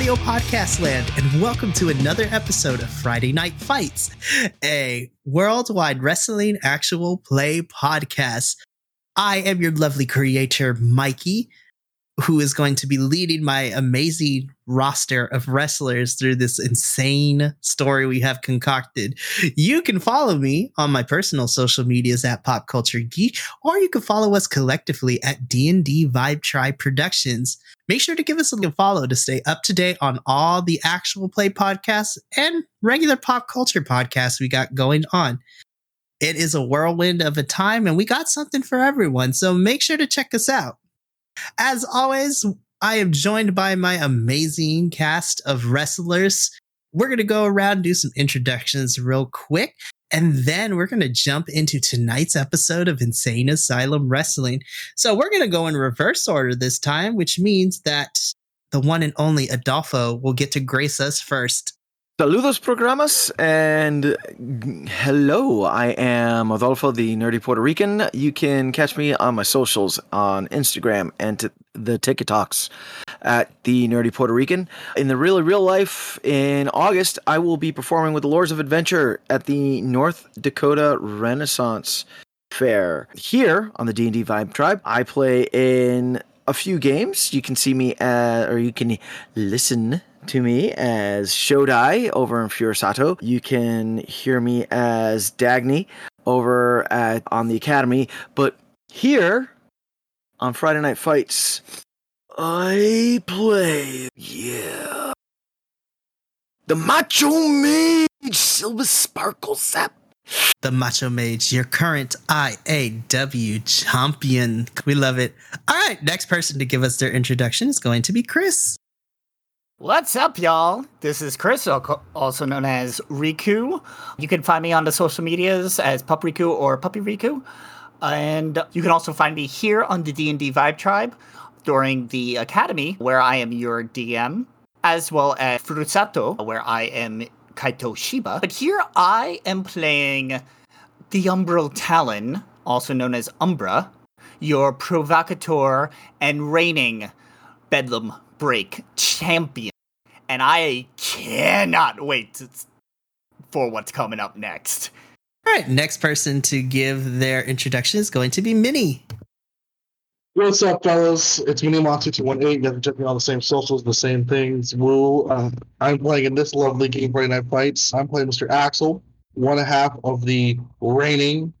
audio podcast land, and welcome to another episode of Friday Night Fights, a worldwide wrestling actual play podcast. I am your lovely creator, Mikey, who is going to be leading my amazing roster of wrestlers through this insane story we have concocted. You can follow me on my personal social medias at Pop Culture Geek, or you can follow us collectively at D&D Vibe Tribe Productions. Make sure to give us a follow to stay up to date on all the actual play podcasts and regular pop culture podcasts we got going on. It is a whirlwind of a time and we got something for everyone, so make sure to check us out. As always, I am joined by my amazing cast of wrestlers. We're going to go around and do some introductions real quick. And then we're going to jump into tonight's episode of Insane Asylum Wrestling. So we're going to go in reverse order this time, which means that the one and only Adolfo will get to grace us first. Saludos programas and hello. I am Adolfo, the nerdy Puerto Rican. You can catch me on my socials on Instagram and t- the TikToks at the nerdy Puerto Rican. In the really real life, in August, I will be performing with the Lords of Adventure at the North Dakota Renaissance Fair. Here on the D&D Vibe Tribe, I play in a few games. You can see me, uh, or you can listen to me as Shodai over in Furusato. You can hear me as Dagny over at on the Academy. But here on Friday Night Fights, I play yeah. The Macho Mage Silver Sparkle Sap. The Macho Mage, your current IAW champion. We love it. All right, next person to give us their introduction is going to be Chris. What's up, y'all? This is Chris, also known as Riku. You can find me on the social medias as Pup Riku or Puppy Riku. And you can also find me here on the D&D Vibe Tribe during the Academy, where I am your DM, as well as Furusato, where I am Kaito Shiba. But here I am playing the Umbral Talon, also known as Umbra, your provocateur and reigning Bedlam Break champion. And I cannot wait to, for what's coming up next. All right, next person to give their introduction is going to be Mini. What's up, fellas? It's Mini Monster 218. You have to check me on the same socials, the same things. Woo. Uh, I'm playing in this lovely game, Friday Night Fights. I'm playing Mr. Axel, one half of the reigning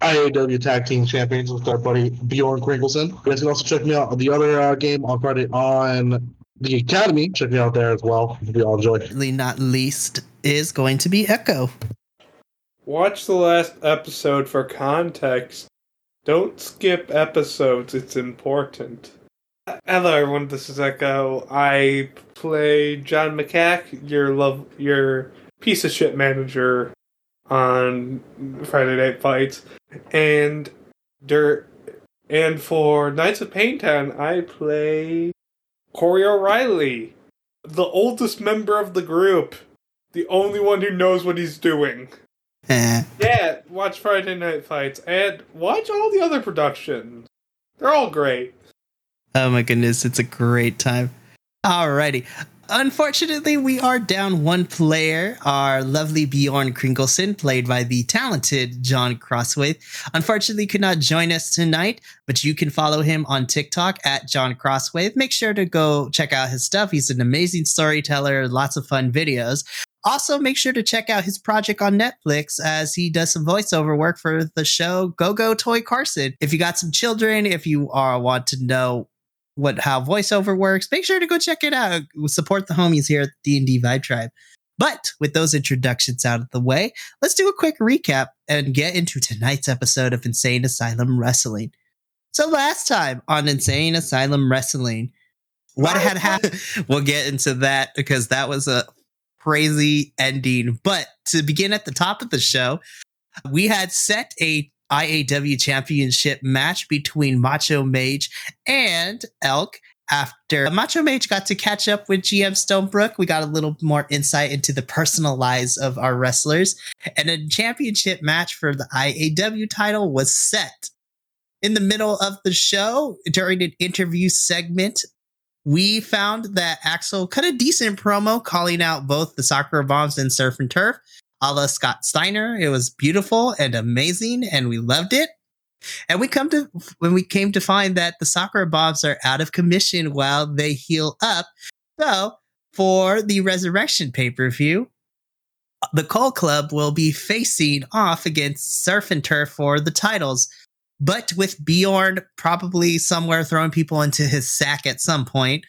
IAW Tag Team Champions with our buddy Bjorn Kringleson. You guys can also check me out on the other uh, game on Friday on the Academy. Check me out there as well. We all enjoy. Not least is going to be Echo. Watch the last episode for context. Don't skip episodes, it's important. Hello everyone, this is Echo. I play John McCack, your love your piece of shit manager on Friday Night Fights. And dirt and for Knights of Paintown, I play Corey O'Reilly, the oldest member of the group, the only one who knows what he's doing. Eh. yeah, watch Friday Night Fights and watch all the other productions. They're all great. Oh my goodness, it's a great time. Alrighty. Unfortunately, we are down one player, our lovely Bjorn Kringleson, played by the talented John Crossway. Unfortunately, could not join us tonight, but you can follow him on TikTok at John Crossway. Make sure to go check out his stuff. He's an amazing storyteller, lots of fun videos. Also, make sure to check out his project on Netflix as he does some voiceover work for the show Go Go Cory Carson. If you got some children, if you are want to know what how voiceover works, make sure to go check it out. Support the homies here at D and D Vibe Tribe. But with those introductions out of the way, let's do a quick recap and get into tonight's episode of Insane Asylum Wrestling. So last time on Insane Asylum Wrestling, what had happened? We'll get into that because that was a crazy ending. But to begin at the top of the show, we had set a IAW championship match between Macho Mage and Elk. After Macho Mage got to catch up with GM Stonebrook, we got a little more insight into the personal lives of our wrestlers. And a championship match for the IAW title was set. in the middle of the show during an interview segment, we found that Axel cut a decent promo calling out both the Sakura Bombs and Surf and Turf, a la Scott Steiner. It was beautiful and amazing, and we loved it. And we come to when we came to find that the Sakura Bombs are out of commission while they heal up. So for the Resurrection pay per view, the Coal Club will be facing off against Surf and Turf for the titles but with Bjorn probably somewhere throwing people into his sack at some point.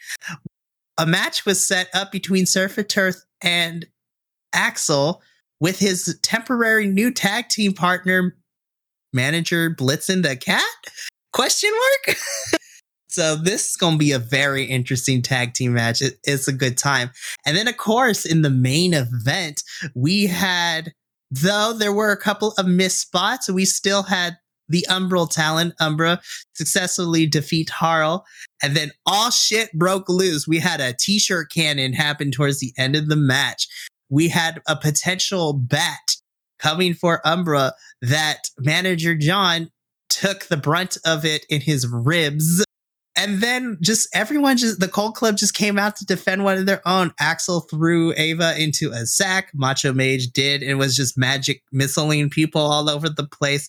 A match was set up between Surf and Turf and Axel with his temporary new tag team partner, manager Blitzen the Cat? Question mark? so this is going to be a very interesting tag team match. It, it's a good time. And then, of course, in the main event, we had, though there were a couple of missed spots, we still had the Umbral Talon, Umbra, successfully defeat Harl. And then all shit broke loose. We had a t shirt cannon happen towards the end of the match. We had a potential bat coming for Umbra that manager John took the brunt of it in his ribs. And then just everyone just the Coal Club just came out to defend one of their own. Axel threw Ava into a sack. Macho Mage did and was just magic missiling people all over the place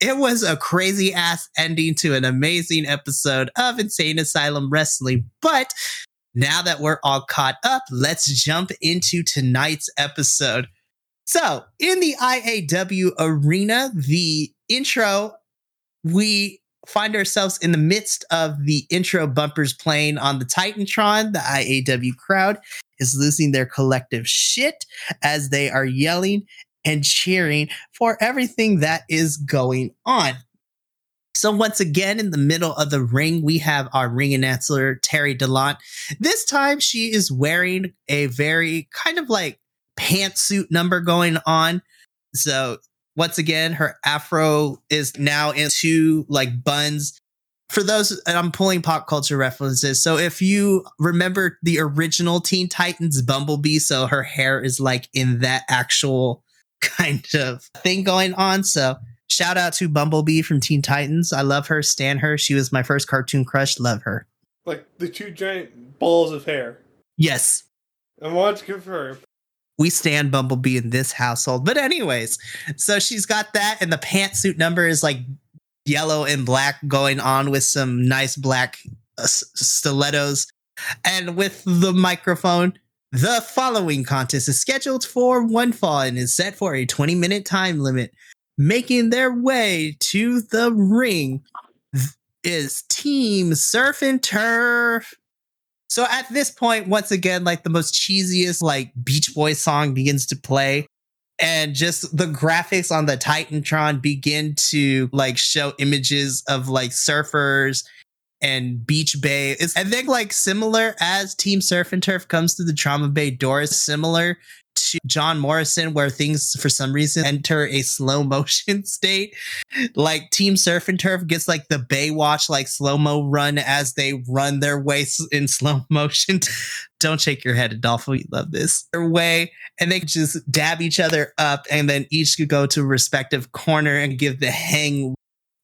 it was a crazy ass ending to an amazing episode of Insane Asylum Wrestling. But now that we're all caught up, let's jump into tonight's episode. So, in the IAW arena, the intro, we find ourselves in the midst of the intro bumpers playing on the Titantron. The IAW crowd is losing their collective shit as they are yelling and cheering for everything that is going on. So once again, in the middle of the ring, we have our ring announcer, Terry DeLont. This time she is wearing a very kind of like pantsuit number going on. So once again, her afro is now into like buns. For those, I'm pulling pop culture references. So if you remember the original Teen Titans Bumblebee, so her hair is like in that actual kind of thing going on. So shout out to Bumblebee from Teen Titans. I love her, stan her. She was my first cartoon crush. Love her. Like the two giant balls of hair. Yes. I want to confirm. We stand Bumblebee in this household. But anyways, so she's got that, and the pantsuit number is like yellow and black going on with some nice black uh, stilettos. And with the microphone, the following contest is scheduled for one fall and is set for a 20 minute time limit. Making their way to the ring is Team Surf and Turf. So at this point, once again, like the most cheesiest like Beach Boys song begins to play. And just the graphics on the Titantron begin to like show images of like surfers and Beach Bay. It's I think like similar as Team Surf and Turf comes to the Trauma Bay doors, similar to John Morrison, where things for some reason enter a slow motion state. Like Team Surf and Turf gets like the Baywatch like slow mo run as they run their way in slow motion. Don't shake your head, Adolfo. You love this. Their way, and they just dab each other up, and then each could go to a respective corner and give the hang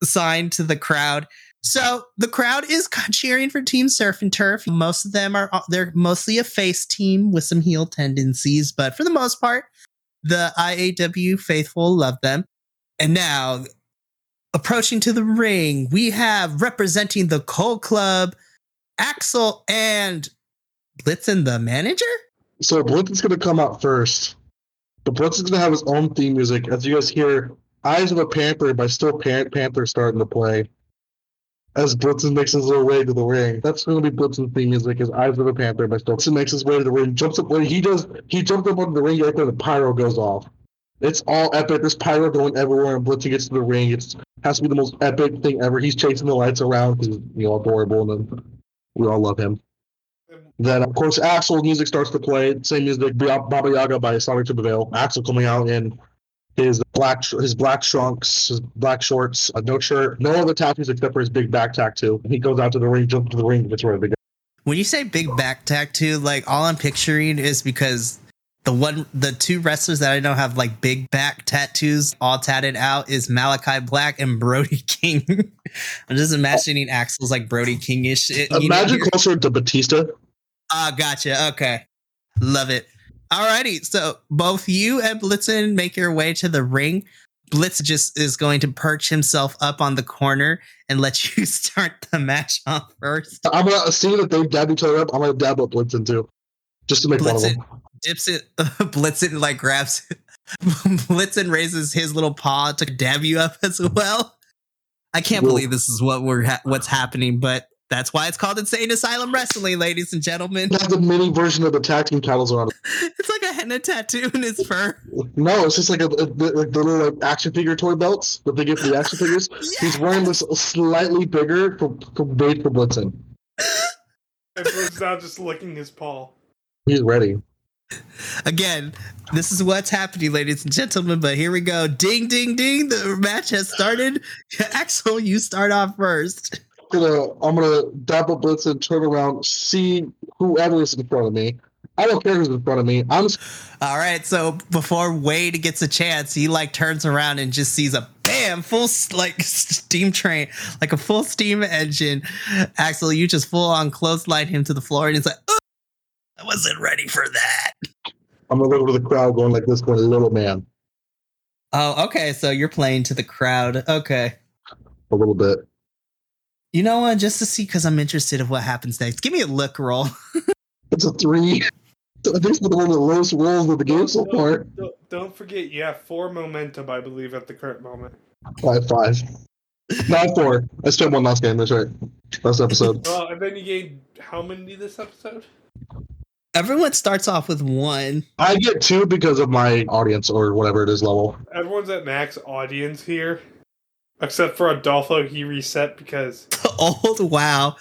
sign to the crowd so the crowd is cheering for Team Surf and Turf. Most of them are uh, they're mostly a face team with some heel tendencies, but for the most part, the IAW faithful love them. And now, approaching to the ring, we have representing the Cold Club, Axel and Blitzen, the manager. So Blitzen's going to come out first. But Blitzen's going to have his own theme music. As you guys hear, Eyes of a Panther by Steel Pan- Panther starting to play as Blitzen makes his way to the ring. That's going to be Blitzen's theme music, his Eyes of a Panther by Blitzen makes his way to the ring, jumps up, he does, he jumps up on the ring right there, the pyro goes off. It's all epic. There's pyro going everywhere, and Blitzen gets to the ring. It has to be the most epic thing ever. He's chasing the lights around because he's you know adorable, and we all love him. Then of course Axel music starts to play. Same music, Baba Yaga by Slaughter to Prevail. Axel coming out in his black his black trunks, his black shorts, a no shirt, no other tattoos except for his big back tattoo. And he goes out to the ring, jumps to the ring, gets ready to go. When you say big back tattoo, like all I'm picturing is because the one, the two wrestlers that I know have like big back tattoos all tatted out is Malachi Black and Brody King. I'm just imagining Axel's like Brody Kingish. It- you know, Imagine closer to Batista. Ah, gotcha. Okay. Love it. Alrighty. So both you and Blitzen make your way to the ring. Blitz just is going to perch himself up on the corner and let you start the match off first. I'm gonna see that they dab each other up. I'm gonna dab up Blitzen too, just to make fun of Blitzen them. dips it. Blitzen like grabs. Blitzen raises his little paw to dab you up as well. I can't Whoa. believe this is what we're ha- what's happening, but that's why it's called Insane Asylum Wrestling, ladies and gentlemen. It has a mini version of the tag team titles on it. It's like a henna tattoo in his fur. No, it's just like a, a like the little like, action figure toy belts that they get for the action figures. He's wearing this slightly bigger for, for made for Blitzen. Everyone's now just licking his paw. He's ready. Again, this is what's happening, ladies and gentlemen. But here we go. Ding, ding, ding. The match has started. Axel, you start off first. I'm gonna I'm gonna dab up Blitzen, turn around, see whoever is in front of me. I don't care who's in front of me. I'm just All right. So before Wade gets a chance, he like turns around and just sees a bam, full like steam train, like a full steam engine. Axel, you just full on clothesline him to the floor, and he's like, "Ugh, I wasn't ready for that. I'm gonna go to the crowd going like this, going little man Oh, okay. So you're playing to the crowd. Okay. a little bit. You know what? Just to see, because I'm interested of what happens next. Give me a look roll. It's a three. I think it's one of the lowest rolls of the game so far. Don't, don't forget, you have four momentum, I believe, at the current moment. Five five. Not four. I spent one last game. That's right. Last episode. Well, and then you gained how many this episode? Everyone starts off with one. I get two because of my audience or whatever it is level. Everyone's at max audience here, except for Adolfo. He reset because Old wow.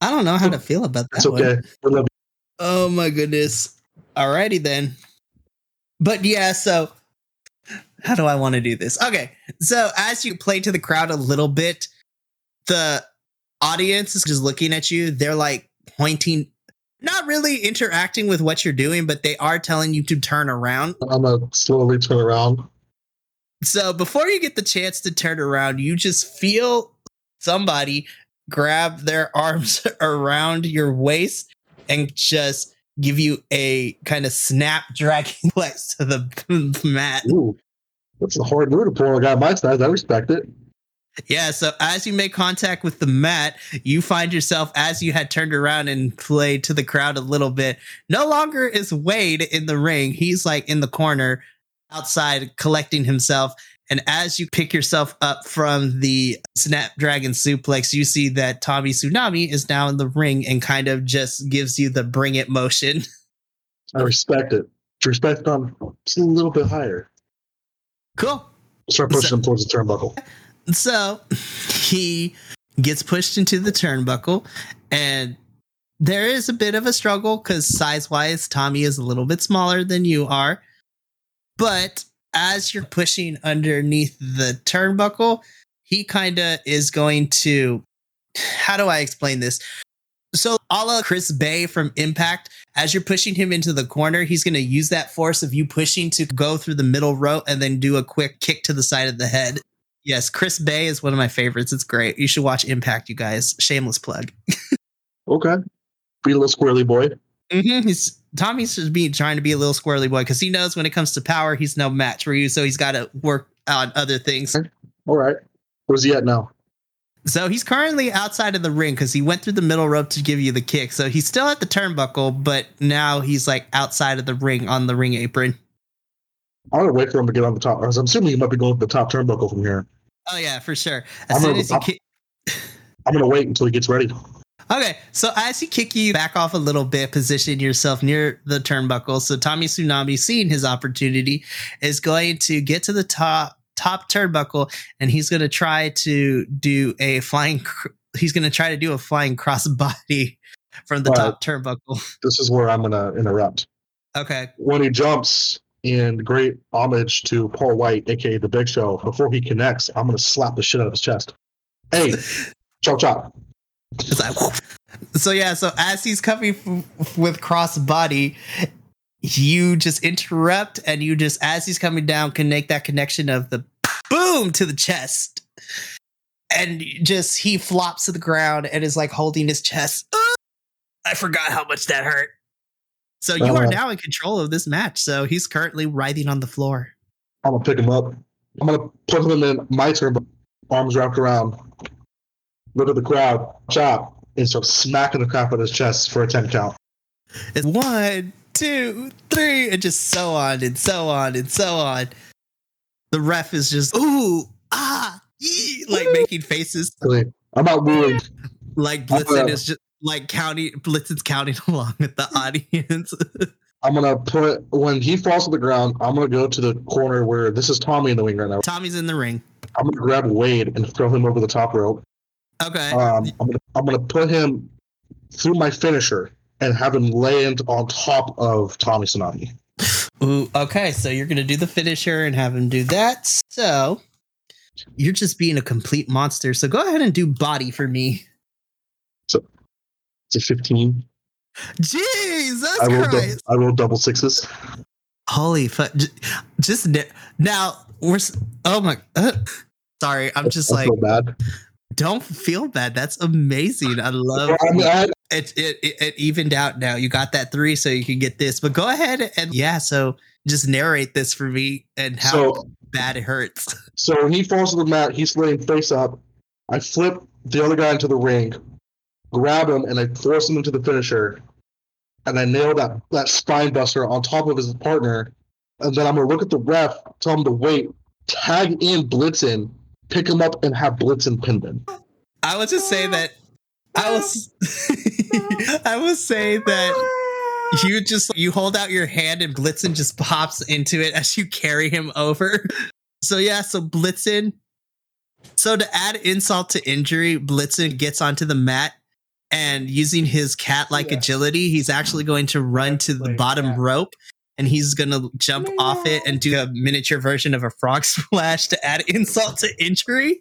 I don't know how to feel about that It's okay. one. Oh my goodness. Alrighty then. But yeah, so how do I want to do this? Okay. So as you play to the crowd a little bit, the audience is just looking at you. They're like pointing, not really interacting with what you're doing, but they are telling you to turn around. I'm gonna slowly turn around. So before you get the chance to turn around, you just feel somebody grab their arms around your waist and just give you a kind of snap dragging flex to the mat. Ooh, that's a hard move to pull a guy my size. I respect it. Yeah, so as you make contact with the mat, you find yourself as you had turned around and played to the crowd a little bit. No longer is Wade in the ring. He's like in the corner outside collecting himself. And as you pick yourself up from the Snapdragon suplex, you see that Tommy Tsunami is now in the ring and kind of just gives you the bring it motion. I respect it. Respect on just a little bit higher. Cool. Start pushing him towards the turnbuckle. So he gets pushed into the turnbuckle, and there is a bit of a struggle because size wise, Tommy is a little bit smaller than you are. But as you're pushing underneath the turnbuckle, he kind of is going to. How do I explain this? So, a la Chris Bey from Impact, as you're pushing him into the corner, he's going to use that force of you pushing to go through the middle row and then do a quick kick to the side of the head. Yes, Chris Bey is one of my favorites. It's great. You should watch Impact, you guys. Shameless plug. Okay. Be a little squirrely boy. Mm-hmm. He's Tommy's just being trying to be a little squirrely boy because he knows when it comes to power, he's no match for you. So he's got to work on other things. All right. Where's he at now? So he's currently outside of the ring because he went through the middle rope to give you the kick. So he's still at the turnbuckle, but now he's like outside of the ring on the ring apron. I'm gonna wait for him to get on the top. I'm assuming he might be going to the top turnbuckle from here. Oh yeah, for sure. As I'm soon gonna- as you kick, I'm gonna wait until he gets ready. Okay, so as he kick you back off a little bit, position yourself near the turnbuckle. So Tommy Tsunami, seeing his opportunity, is going to get to the top top turnbuckle, and he's going to try to do a flying. cr- He's going to try to do a flying crossbody from the top turnbuckle. This is where I'm gonna interrupt. Okay, When he jumps in great homage to Paul White, aka the Big Show, before he connects, I'm gonna slap the shit out of his chest. Hey, chop chop. It's like, so yeah, so as he's coming f- with crossbody, you just interrupt and you just, as he's coming down, connect that connection of the boom to the chest. And just he flops to the ground and is like holding his chest. "Ah, I forgot how much that hurt. So you are Uh. now in control of this match. So he's currently writhing on the floor. I'm gonna pick him up. I'm gonna put him in my turn, arms wrapped around. Look at the crowd, chop, and start smacking the crap out of his chest for a 10 count. It's one, two, three, and just so on and so on and so on. The ref is just ooh ah yee, like making faces. I'm out wooing. like Blitzen is just like counting Blitzen's counting along with the audience. I'm gonna put when he falls to the ground. I'm gonna go to the corner where this is Tommy in the wing right now. Tommy's in the ring. I'm gonna grab Wade and throw him over the top rope. Okay. Um, I'm gonna I'm gonna put him through my finisher and have him land on top of Tommy Tsunami. Ooh, okay, so you're gonna do the finisher and have him do that. So you're just being a complete monster. So go ahead and do body for me. So it's a 15. Jesus I rolled, Christ! dou- I rolled double sixes. Holy fuck! Just now we're. Oh my. Uh, sorry, I'm just like. feel bad. Don't feel bad. That's amazing. I love Well, I mean, I, it, it, it. It evened out now. You got that three, so you can get this. But go ahead and yeah. So just narrate this for me and how so bad it hurts. so when he falls to the mat, he's laying face up. I flip the other guy into the ring, grab him, and I force him into the finisher. And I nail that that spine buster on top of his partner. And then I'm gonna look at the ref, tell him to wait, tag in Blitzen, pick him up, and have Blitzen pinned him. I would just say that. I was. I would say that you just you hold out your hand and Blitzen just pops into it as you carry him over. So yeah, so Blitzen. So to add insult to injury, Blitzen gets onto the mat and using his cat-like Yeah. agility, he's actually going to run to the bottom cat. rope and he's gonna jump oh off it and do a miniature version of a frog splash to add insult to injury.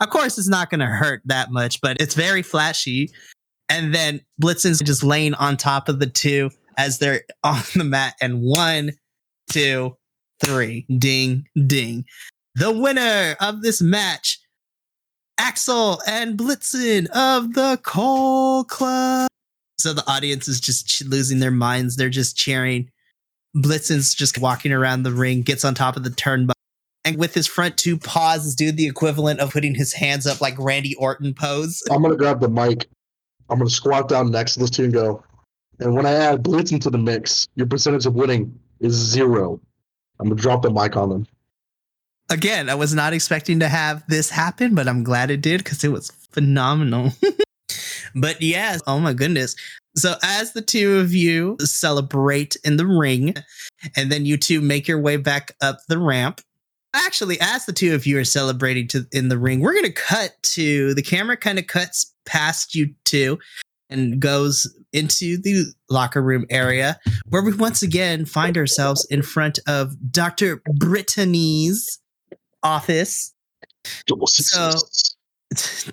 Of course, it's not to hurt that much, but it's very flashy. And then Blitzen's just laying on top of the two as they're on the mat. And one, two, three, ding, ding. The winner of this match, Axel and Blitzen of the Coal Club. So the audience is just ch- losing their minds. They're just cheering. Blitzen's just walking around the ring, gets on top of the turnbuckle and with his front two paws is doing the equivalent of putting his hands up like Randy Orton pose. I'm gonna grab the mic. I'm gonna squat down next to this two and go. And when I add Blitzen to the mix, your percentage of winning is zero. I'm gonna drop the mic on them. Again, I was not expecting to have this happen, but I'm glad it did because it was phenomenal. but yeah, oh my goodness. So as the two of you celebrate in the ring, and then you two make your way back up the ramp. Actually, as the two of you are celebrating to in the ring, we're gonna cut to the camera kind of cuts past you two and goes into the locker room area where we once again find ourselves in front of Dr. Brittany's office. Double So-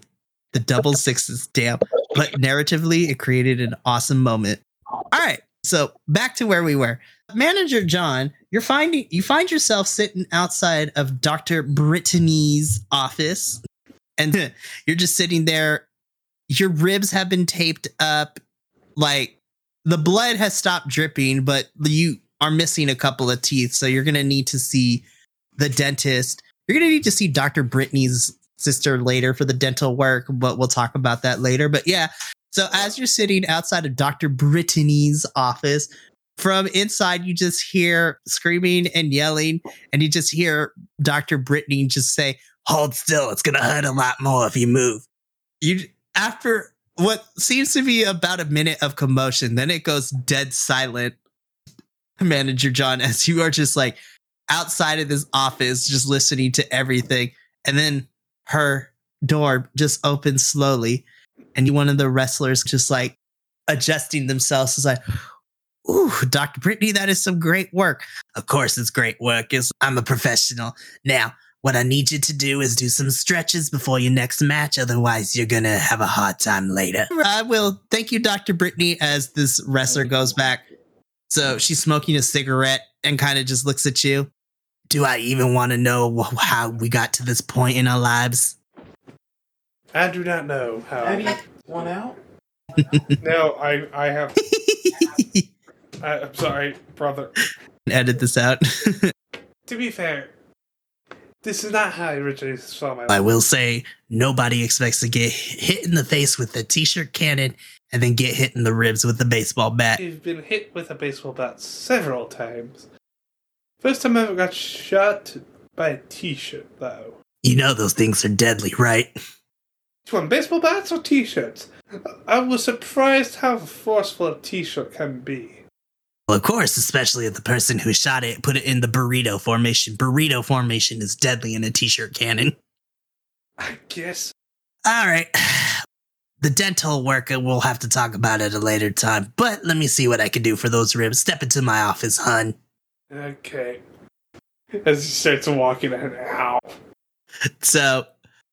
the double sixes, damn. But narratively, it created an awesome moment. All right, so back to where we were. Manager John, you're finding you find yourself sitting outside of Dr. Brittany's office, and you're just sitting there. Your ribs have been taped up, like the blood has stopped dripping, but you are missing a couple of teeth, so you're gonna need to see the dentist. You're gonna need to see Dr. Brittany's sister later for the dental work, but we'll talk about that later. But yeah, so as you're sitting outside of Dr. Brittany's office, from inside you just hear screaming and yelling, and you just hear Dr. Brittany just say, "Hold still, it's gonna hurt a lot more if you move." You after what seems to be about a minute of commotion, then it goes dead silent. Manager John, as you are just like outside of this office, just listening to everything, and then her door just opens slowly, and one of the wrestlers just like adjusting themselves is like, "Ooh, Dr. Brittany, that is some great work." Of course, it's great work. I'm a professional. Now, what I need you to do is do some stretches before your next match. Otherwise, you're gonna have a hard time later. I will. Thank you, Dr. Brittany. As this wrestler goes back, So she's smoking a cigarette and kind of just looks at you. Do I even want to know how we got to this point in our lives? I do not know how. Have you one out? No, I I have. I, I'm sorry, brother. Edit this out. To be fair, this is not how I originally saw my Life. I will say nobody expects to get hit in the face with a t-shirt cannon and then get hit in the ribs with a baseball bat. You've been hit with a baseball bat several times. First time I ever got shot by a t-shirt, though. You know those things are deadly, right? Which one, baseball bats or t-shirts? I was surprised how forceful a t-shirt can be. Well, of course, especially if the person who shot it put it in the burrito formation. Burrito formation is deadly in a t-shirt cannon. I guess. All right. The dental work, we'll have to talk about at a later time, but let me see what I can do for those ribs. Step into my office, hun. Okay. As he starts walking, and ow. So,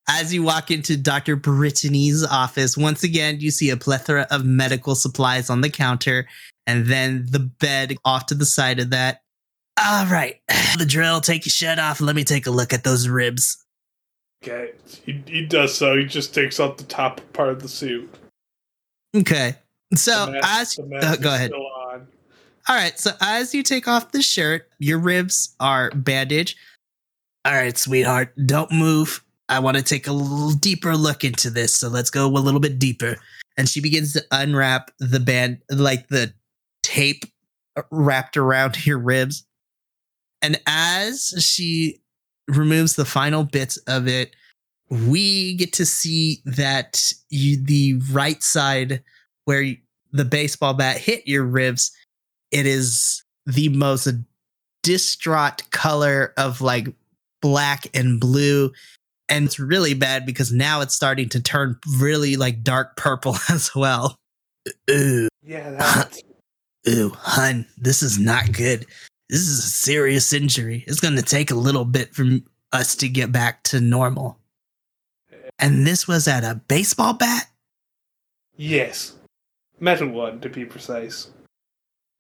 as you walk into Dr. Brittany's office, once again, you see a plethora of medical supplies on the counter and then the bed off to the side of that. All right, the drill, take your shirt off. Let me take a look at those ribs. Okay. He, he does so. He just takes off the top part of the suit. Okay. So, The mask- as the uh, go ahead. All right, so as you take off the shirt, your ribs are bandaged. All right, sweetheart, don't move. I want to take a little deeper look into this, so let's go a little bit deeper. And she begins to unwrap the band, like the tape wrapped around your ribs. And as she removes the final bits of it, we get to see that you, the right side where the baseball bat hit your ribs it is the most distraught color of like black and blue. And it's really bad because now it's starting to turn really like dark purple as well. Ooh. Yeah, that's. ooh hun this is not good. This is a serious injury. It's going to take a little bit for us to get back to normal. And this was at a baseball bat? Yes. Metal one, to be precise.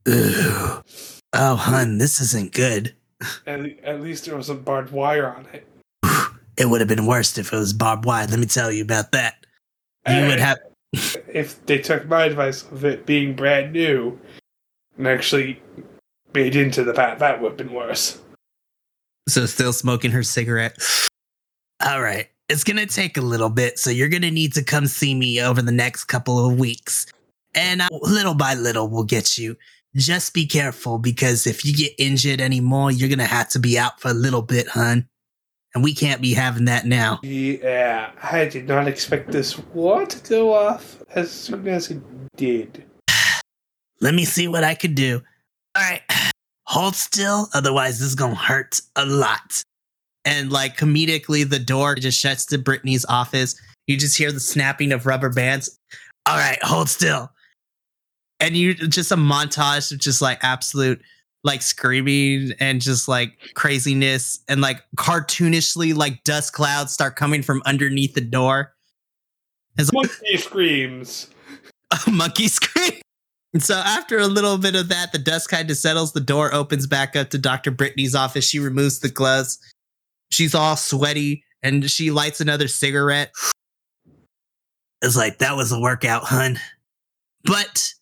Oh hun this isn't good At, at least there was a barbed wire on it. It would have been worse if it was barbed wire. Let me tell you about that. You would have. If they took my advice of it being brand new and actually made into the bat, that would have been worse. So, still smoking her cigarette. All right. It's going to take a little bit. So, you're going to need to come see me over the next couple of weeks. And I, little by little, we'll get you. Just be careful because if you get injured anymore, you're going to have to be out for a little bit, hun. And we can't be having that now. Yeah, I did not expect this war to go off as soon as it did. Let me see what I could do. All right. Hold still, otherwise this is gonna hurt a lot. And like comedically, the door just shuts to Brittany's office. You just hear the snapping of rubber bands. All right, hold still. And you just a montage of just like absolute like screaming and just like craziness and like cartoonishly like dust clouds start coming from underneath the door. Like Monkey screams. a monkey scream. And so after a little bit of that, the dust kind of settles. The door opens back up to Dr. Brittany's office. She removes the gloves. She's all sweaty and she lights another cigarette. It's like, that was a workout, hun. But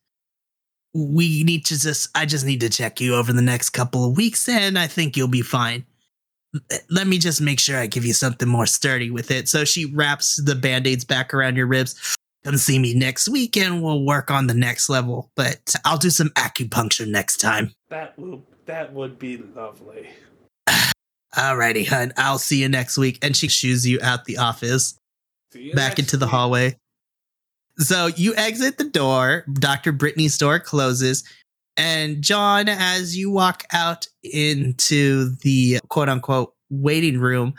we need to just, I just need to check you over the next couple of weeks and I think you'll be fine. Let me just make sure I give you something more sturdy with it. So she wraps the band aids back around your ribs come see me next week and we'll work on the next level. But I'll do some acupuncture next time. That will that would be lovely. Alrighty, hun. I'll see you next week. And she shoos you out the office, See you back into the week. hallway. So you exit the door. Dr. Brittany's door closes. And John, as you walk out into the quote unquote waiting room,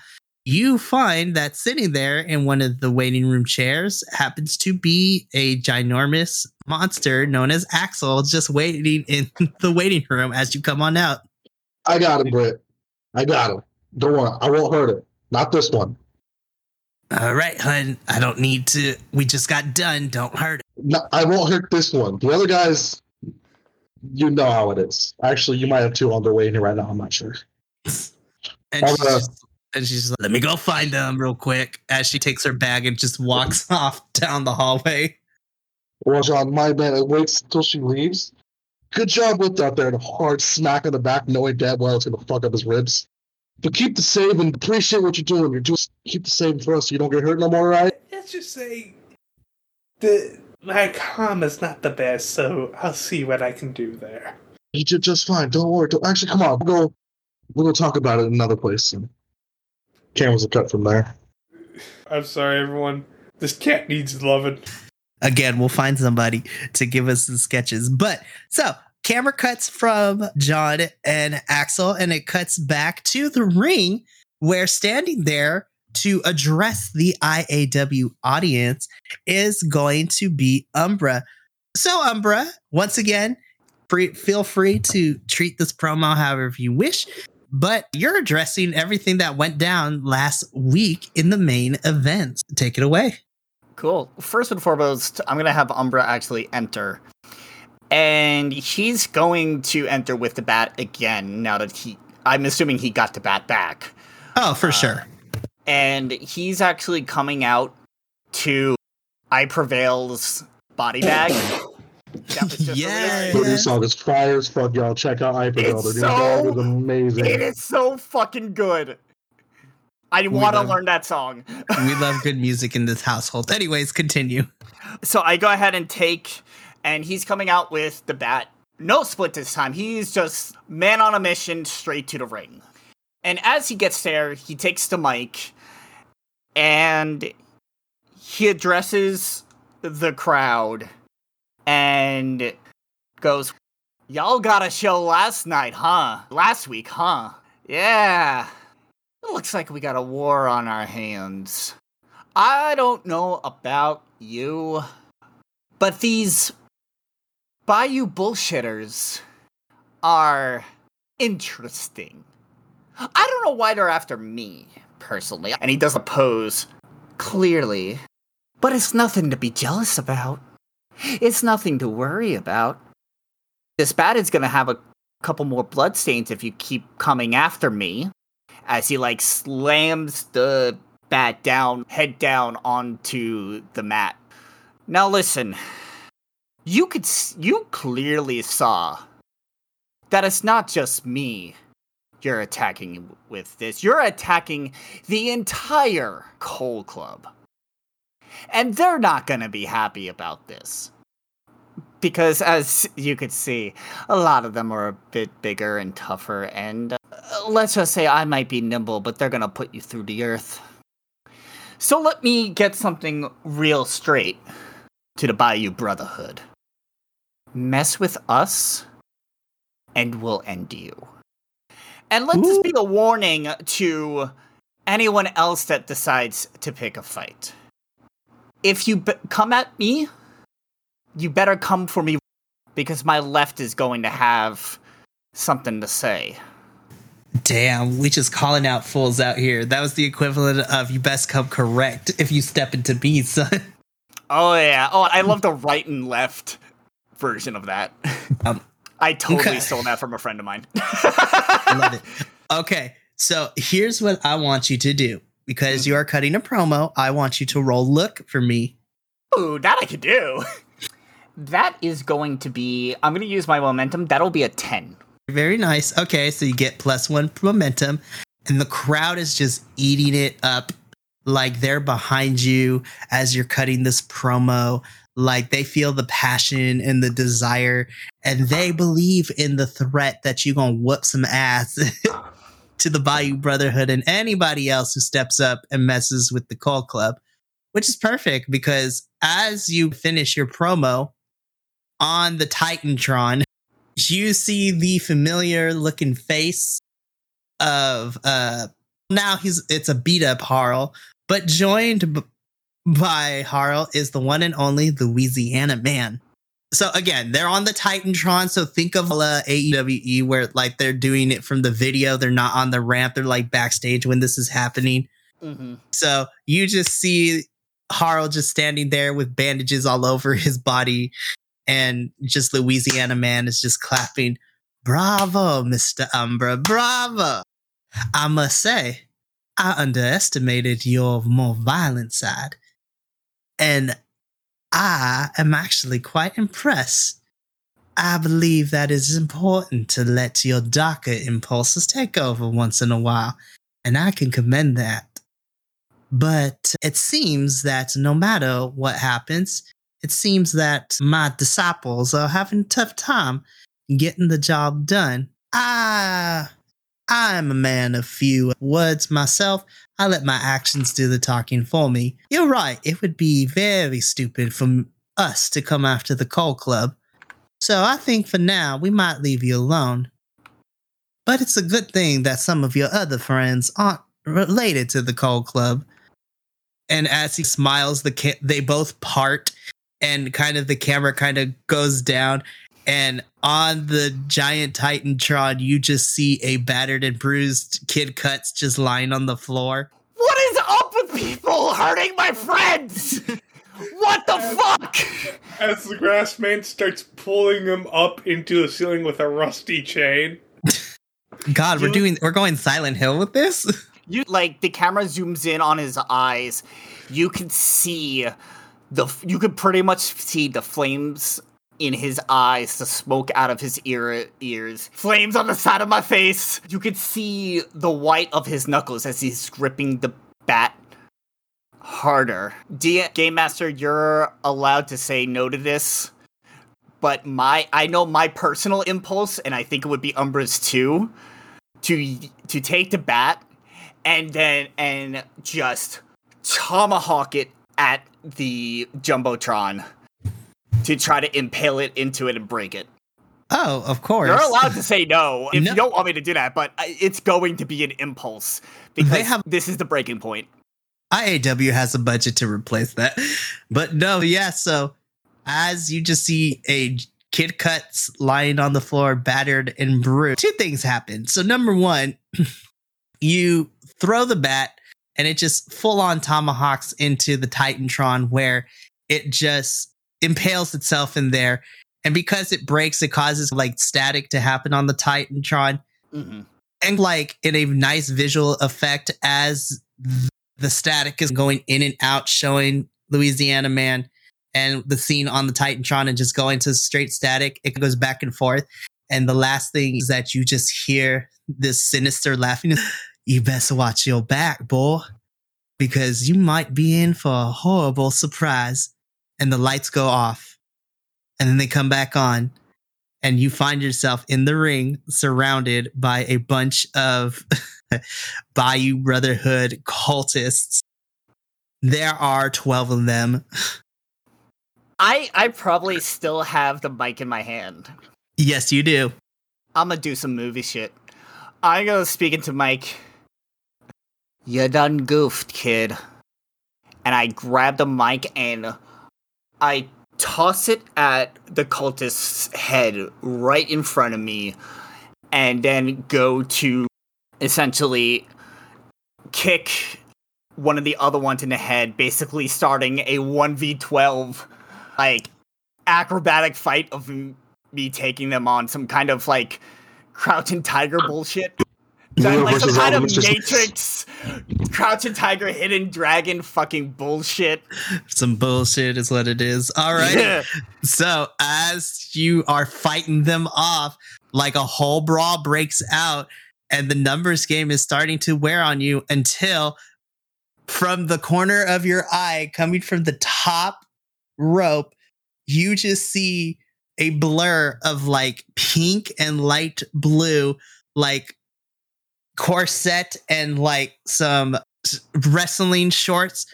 you find that sitting there in one of the waiting room chairs happens to be a ginormous monster known as Axel, just waiting in the waiting room as you come on out. I got him, Britt. I got him. Don't worry. I won't hurt it. Not this one. All right, hun. I don't need to. We just got done. Don't hurt. No, I won't hurt this one. The other guys, you know how it is. Actually, you might have two on their way in here right now. I'm not sure. And I'll, she's, uh, just, and she's like, let me go find them real quick as she takes her bag and just walks off down the hallway. Well, John, my man, it waits until she leaves. Good job with that there. The hard smack on the back, knowing damn well it's gonna fuck up his ribs. But keep the save and appreciate what you're doing. You're just keep the save for us so you don't get hurt no more, right? Let's just say the my karma's not the best, so I'll see what I can do there. You did just fine. Don't worry. Don't, actually, come on. We'll go. We'll go talk about it another place. And cameras are cut from there. I'm sorry, everyone. This cat needs loving. Again, we'll find somebody to give us the sketches. But so camera cuts from John and Axel, and it cuts back to the ring where standing there to address the IAW audience is going to be Umbra. So, Umbra, once again, free, feel free to treat this promo however you wish, but you're addressing everything that went down last week in the main event. Take it away. Cool. First and foremost, I'm gonna have Umbra actually enter, and he's going to enter with the bat again. Now that he, I'm assuming he got the bat back, Oh, for uh, sure. and he's actually coming out to I Prevail's body bag. That was just Yes. But released. this song is fire as fuck, y'all. Check out Hyperdrill. It's Their new dog so- is amazing. It is so fucking good. I want to learn that song. we love good music in this household. Anyways, continue. So I go ahead and take, and he's coming out with the bat. No split this time. He's just man on a mission straight to the ring. And as he gets there, he takes the mic and he addresses the crowd and goes, Y'all got a show last night, huh? Last week, huh? Yeah. It looks like we got a war on our hands. I don't know about you, but these Bayou bullshitters are interesting. I don't know why they're after me, personally. And he does oppose, clearly. But it's nothing to be jealous about. It's nothing to worry about. This bat is gonna have a couple more bloodstains if you keep coming after me. As he, like, slams the bat down, head down onto the mat. Now listen, you could you clearly saw that it's not just me you're attacking with this. You're attacking the entire Coal Club. And they're not going to be happy about this. Because as you could see, a lot of them are a bit bigger and tougher and uh, let's just say I might be nimble, but they're going to put you through the earth. So let me get something real straight to the Bayou Brotherhood. Mess with us, and we'll end you. And let this be a warning to anyone else that decides to pick a fight. If you be- come at me, you better come for me because my left is going to have something to say. Damn, we just calling out fools out here. That was the equivalent of you best come correct if you step into me, son. Oh yeah. Oh, I love the right and left version of that. Um, I totally okay. stole that from a friend of mine. I love it. Okay, so here's what I want you to do. Because you are cutting a promo, I want you to roll look for me. Ooh, that I could do. That is going to be. I'm going to use my momentum. That'll be a 10. Very nice. Okay, so you get plus one momentum, and the crowd is just eating it up. Like they're behind you as you're cutting this promo. Like they feel the passion and the desire, and they believe in the threat that you're gonna whoop some ass to the Bayou Brotherhood and anybody else who steps up and messes with the Coal Club, which is perfect because as you finish your promo on the Titantron, you see the familiar looking face of uh now he's it's a beat up Harl, but joined by Harl is the one and only Louisiana man. So again, they're on the Titantron. So think of uh, AEWE where like they're doing it from the video. They're not on the ramp. They're like backstage when this is happening. Mm-hmm. So you just see Harl just standing there with bandages all over his body, and just Louisiana man is just clapping. Bravo, Mr. Umbra, bravo. I must say, I underestimated your more violent side. And I am actually quite impressed. I believe that it is important to let your darker impulses take over once in a while, and I can commend that. But it seems that no matter what happens, it seems that my disciples are having a tough time getting the job done. I I'm a man of few words myself. I let my actions do the talking for me. You're right, it would be very stupid for us to come after the coal club. So I think for now we might leave you alone. But it's a good thing that some of your other friends aren't related to the coal club. And as he smiles, the ca- they both part, and kind of the camera kind of goes down, and on the giant Titantron, you just see a battered and bruised Kid Cuts just lying on the floor. What is up with people hurting my friends? What the fuck? As the grass man starts pulling him up into the ceiling with a rusty chain. God, we're doing we're going Silent Hill with this. You like the camera zooms in on his eyes. You can see the you could pretty much see the flames in his eyes, the smoke out of his ear ears, flames on the side of my face. You could see the white of his knuckles as he's gripping the bat harder. D- Game Master, you're allowed to say no to this. But my I know my personal impulse, and I think it would be Umbra's too, to to take the bat and then and just tomahawk it at the jumbotron to try to impale it into it and break it. Oh, of course. You're allowed to say no if No. you don't want me to do that, but it's going to be an impulse because They have- this is the breaking point. IAW has a budget to replace that. But no, yeah, so as you just see a Kid Cuts lying on the floor, battered and bruised, two things happen. So, number one, you throw the bat and it just full on tomahawks into the Titantron where it just impales itself in there. And because it breaks, it causes like static to happen on the Titantron hmm and like in a nice visual effect as the static is going in and out, showing Louisiana Man and the scene on the Titantron and just going to straight static. It goes back and forth. And the last thing is that you just hear this sinister laughing. You best watch your back, boy, because you might be in for a horrible surprise. And the lights go off. And then they come back on and you find yourself in the ring surrounded by a bunch of Bayou Brotherhood cultists. There are 12 of them. I I probably still have the mic in my hand. Yes, you do. I'm gonna do some movie shit. I go speaking to Mike. You done goofed, kid. And I grab the mic and I toss it at the cultist's head right in front of me, and then go to essentially kick one of the other ones in the head, basically starting a 1v12 like acrobatic fight of me taking them on some kind of like crouching tiger bullshit. Leo like some kind all of. Matrix, crouching tiger, hidden dragon, fucking bullshit. Some bullshit is what it is. All right. So, as you are fighting them off, like a whole brawl breaks out, and the numbers game is starting to wear on you until from the corner of your eye, coming from the top rope, you just see a blur of like pink and light blue, like corset and like some wrestling shorts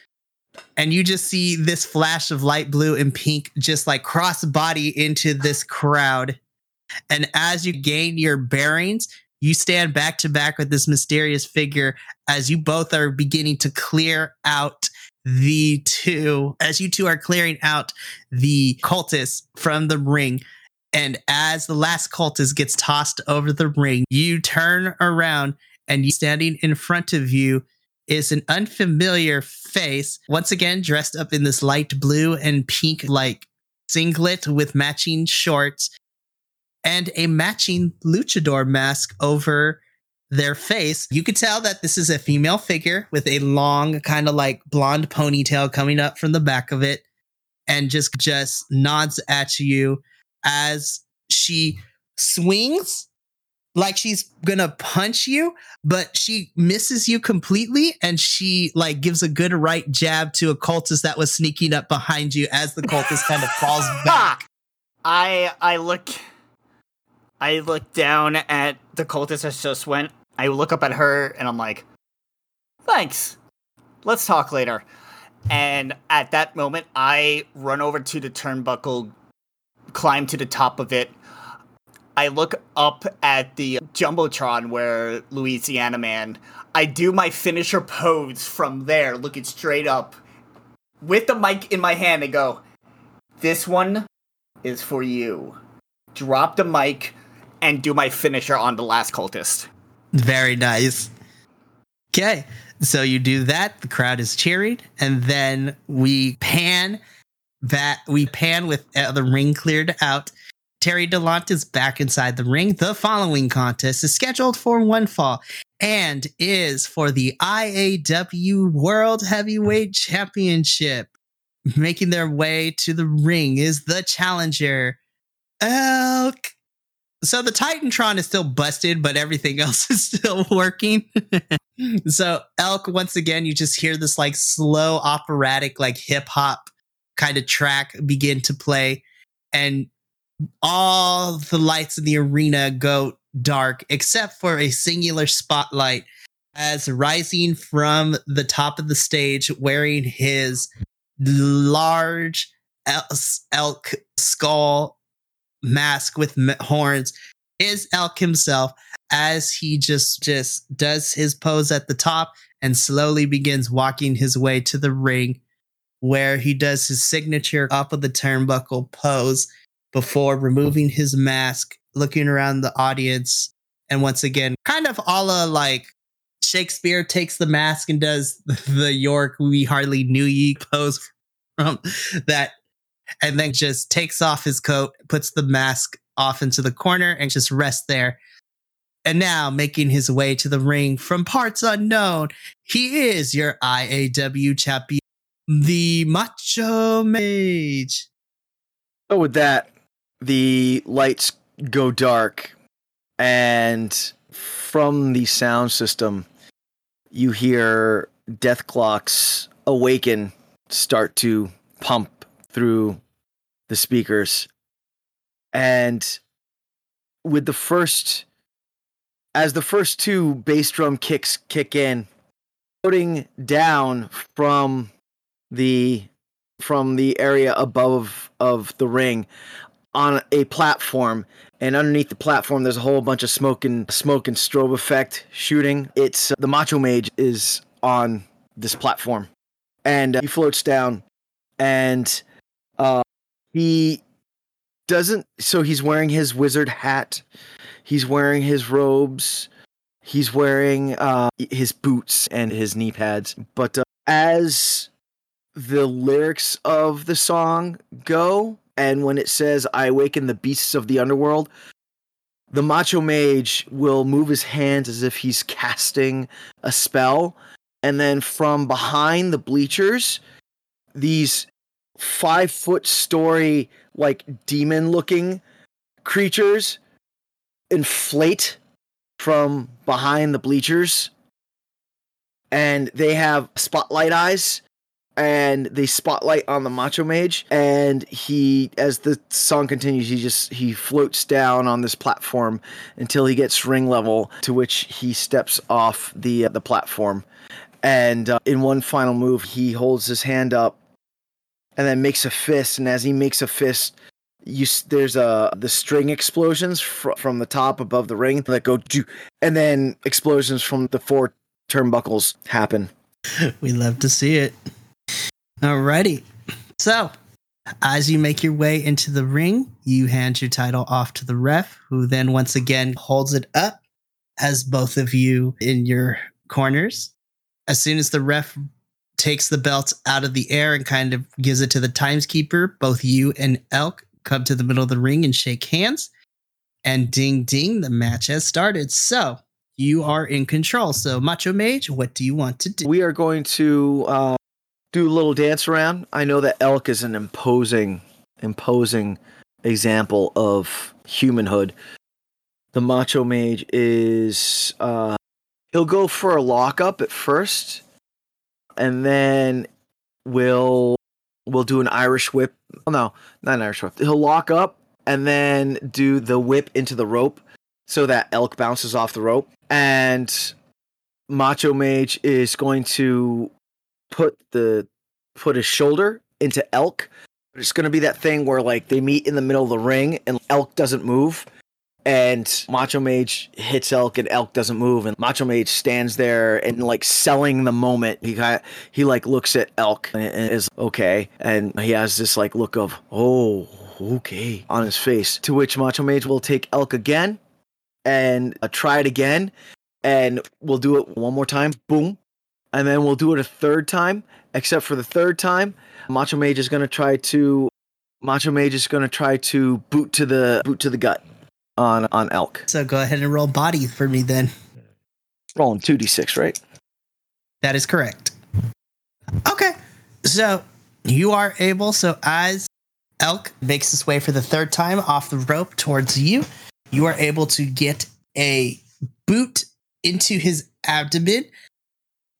and you just see this flash of light blue and pink just like cross body into this crowd. And as you gain your bearings, you stand back to back with this mysterious figure as you both are beginning to clear out the two, as you two are clearing out the cultists from the ring. And as the last cultist gets tossed over the ring, you turn around and standing in front of you is an unfamiliar face, once again dressed up in this light blue and pink like singlet with matching shorts and a matching luchador mask over their face. You could tell that this is a female figure with a long, kind of like blonde ponytail coming up from the back of it and just just nods at you as she swings like she's gonna punch you, but she misses you completely, and she like gives a good right jab to a cultist that was sneaking up behind you as the cultist kind of falls back. I I look I look down at the cultist that just went. I look up at her and I'm like, "Thanks. Let's talk later." And at that moment, I run over to the turnbuckle, climb to the top of it. I look up at the jumbotron where Louisiana Man. I do my finisher pose from there, looking straight up, with the mic in my hand, and go, "This one is for you." Drop the mic and do my finisher on the last cultist. Very nice. Okay. So you do that, the crowd is cheering, and then we pan that we pan with uh, the ring cleared out. Terry DeLont is back inside the ring. The following contest is scheduled for one fall and is for the IAW World Heavyweight Championship. Making their way to the ring is the challenger, Elk so the Titantron is still busted, but everything else is still working. so Elk, once again, you just hear this like slow operatic, like hip hop kind of track begin to play, and all the lights in the arena go dark except for a singular spotlight as rising from the top of the stage wearing his large elk skull mask with horns is elk himself as he just just does his pose at the top and slowly begins walking his way to the ring where he does his signature up of the turnbuckle pose before removing his mask looking around the audience and once again kind of a la like shakespeare takes the mask and does the york we hardly knew ye pose from that and then just takes off his coat, puts the mask off into the corner, and just rests there. And now, making his way to the ring from parts unknown, he is your IAW champion, the Macho Mage. So, with that, the lights go dark, and from the sound system, you hear death clocks awaken start to pump through the speakers. And with the first, as the first two bass drum kicks kick in, floating down from the from the area above of the ring on a platform and underneath the platform there's a whole bunch of smoke and smoke and strobe effect shooting it's uh, the macho mage is on this platform and uh, he floats down and uh, he doesn't. So he's wearing his wizard hat. He's wearing his robes. He's wearing uh, his boots and his knee pads. But uh, as the lyrics of the song go, and when it says, I awaken the beasts of the underworld, the Macho Mage will move his hands as if he's casting a spell. And then from behind the bleachers, these five foot story, like demon looking creatures inflate from behind the bleachers. And they have spotlight eyes and they spotlight on the macho mage and he as the song continues he just he floats down on this platform until he gets ring level to which he steps off the uh, the platform and uh, in one final move he holds his hand up and then makes a fist. And as he makes a fist, you there's a the string explosions fr- from the top above the ring that go, do and then explosions from the four turnbuckles happen. We love to see it. Alrighty, so as you make your way into the ring, you hand your title off to the ref, who then once again holds it up as both of you in your corners. As soon as the ref takes the belt out of the air and kind of gives it to the timeskeeper. Both you and Elk come to the middle of the ring and shake hands. And ding ding, the match has started. So you are in control. So Macho Mage, what do you want to do? We are going to uh, do a little dance around. I know that Elk is an imposing, imposing example of humanhood. The Macho Mage is uh, he'll go for a lockup at first, and then we'll we'll do an Irish whip. Oh, no, not an Irish whip. He'll lock up and then do the whip into the rope so that Elk bounces off the rope. And Macho Mage is going to put the put his shoulder into Elk. It's going to be that thing where like they meet in the middle of the ring and Elk doesn't move. And Macho Mage hits Elk and Elk doesn't move. And Macho Mage stands there and like selling the moment. He got, he like looks at Elk and is okay. And he has this like look of, oh, okay on his face. To which Macho Mage will take Elk again and uh, try it again. And we'll do it one more time. Boom. And then we'll do it a third time. Except for the third time, Macho Mage is going to try to Macho Mage is going to try to boot to the boot to the gut on on Elk. So go ahead and roll body for me then. Rolling two d six, right? That is correct. Okay. So you are able, so as Elk makes his way for the third time off the rope towards you, you are able to get a boot into his abdomen.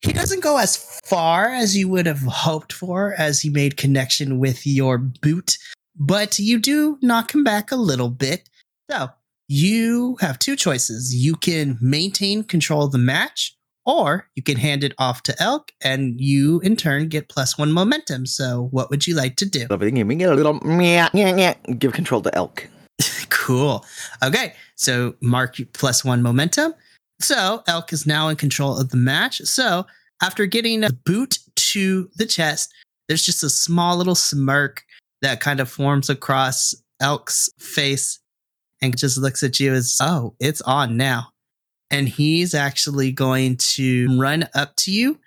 He doesn't go as far as you would have hoped for as he made connection with your boot, but you do knock him back a little bit. So you have two choices. You can maintain control of the match, or you can hand it off to Elk, and you in turn get plus one momentum. So, what would you like to do? Give me a little give control to Elk. cool. Okay, so mark plus one momentum. So Elk is now in control of the match. So after getting a boot to the chest, there's just a small little smirk that kind of forms across Elk's face and just looks at you as, oh, it's on now. And he's actually going to run up to you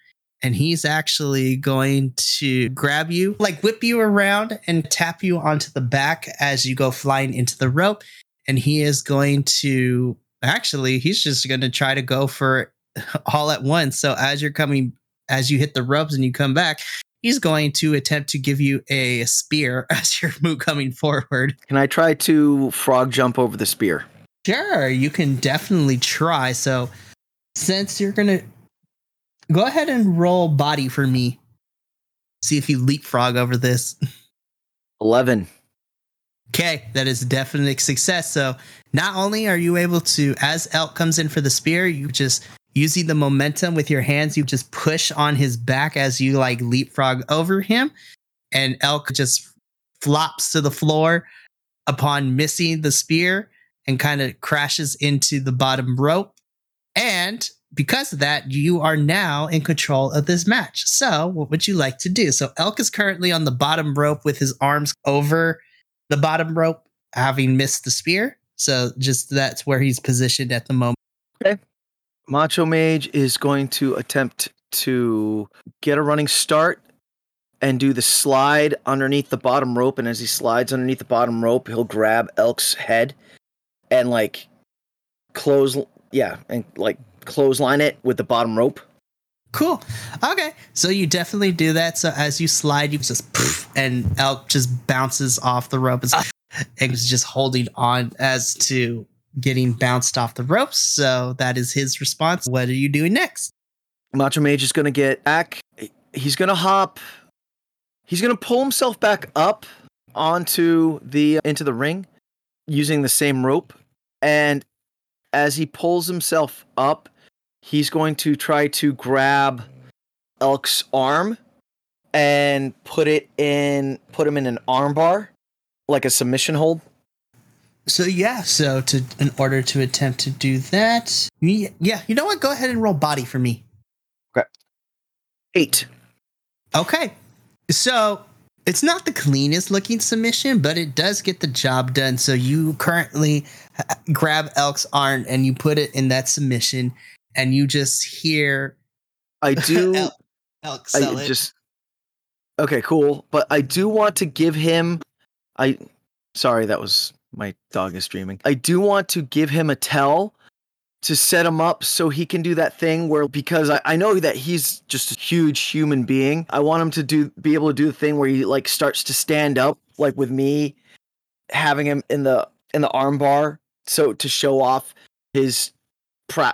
and he's actually going to grab you, like whip you around and tap you onto the back as you go flying into the rope. And he is going to actually, he's just going to try to go for all at once. So as you're coming, as you hit the rubs and you come back, he's going to attempt to give you a spear as you're move coming forward. Can I try to frog jump over the spear? Sure, you can definitely try. So since you're going to go ahead and roll body for me. See if you leapfrog over this. 11. Okay, that is definite success. So not only are you able to, as Elk comes in for the spear, you just using the momentum with your hands, you just push on his back as you like leapfrog over him, and Elk just flops to the floor upon missing the spear and kind of crashes into the bottom rope. And because of that, you are now in control of this match. So, what would you like to do? So, Elk is currently on the bottom rope with his arms over the bottom rope, having missed the spear. So, just that's where he's positioned at the moment. Okay. Macho Mage is going to attempt to get a running start and do the slide underneath the bottom rope. And as he slides underneath the bottom rope, he'll grab Elk's head and like close, yeah, and like clothesline it with the bottom rope. Cool. Okay. So you definitely do that. So as you slide, you just poof, and elk just bounces off the rope and is just holding on as to getting bounced off the ropes. So that is his response. What are you doing next? Macho Mage is going to get back. He's going to hop. He's going to pull himself back up onto the uh, into the ring using the same rope. And as he pulls himself up, he's going to try to grab Elk's arm and put it in put him in an armbar like a submission hold. So yeah, so to in order to attempt to do that, yeah, you know what? Go ahead and roll body for me. Okay. 8. Okay. So it's not the cleanest looking submission, but it does get the job done. So you currently uh, grab Elk's arm and you put it in that submission, and you just hear. I do. Elk I it. just okay, cool. But I do want to give him. I sorry, that was my dog is dreaming. I do want to give him a tell to set him up so he can do that thing where because I, I know that he's just a huge human being. I want him to do be able to do the thing where he like starts to stand up like with me having him in the in the arm bar so to show off his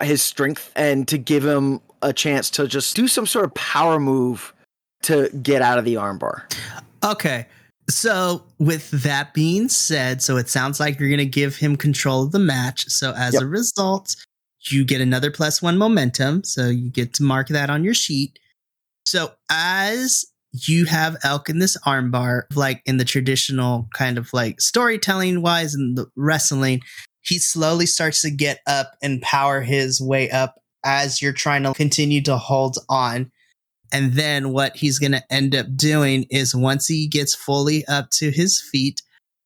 his strength and to give him a chance to just do some sort of power move to get out of the armbar. Okay. So, with that being said, so it sounds like you're going to give him control of the match. So, as Yep. a result, you get another plus one momentum. So, you get to mark that on your sheet. So, as you have Elk in this armbar, like in the traditional kind of like storytelling wise and the wrestling, he slowly starts to get up and power his way up as you're trying to continue to hold on. And then what he's going to end up doing is once he gets fully up to his feet,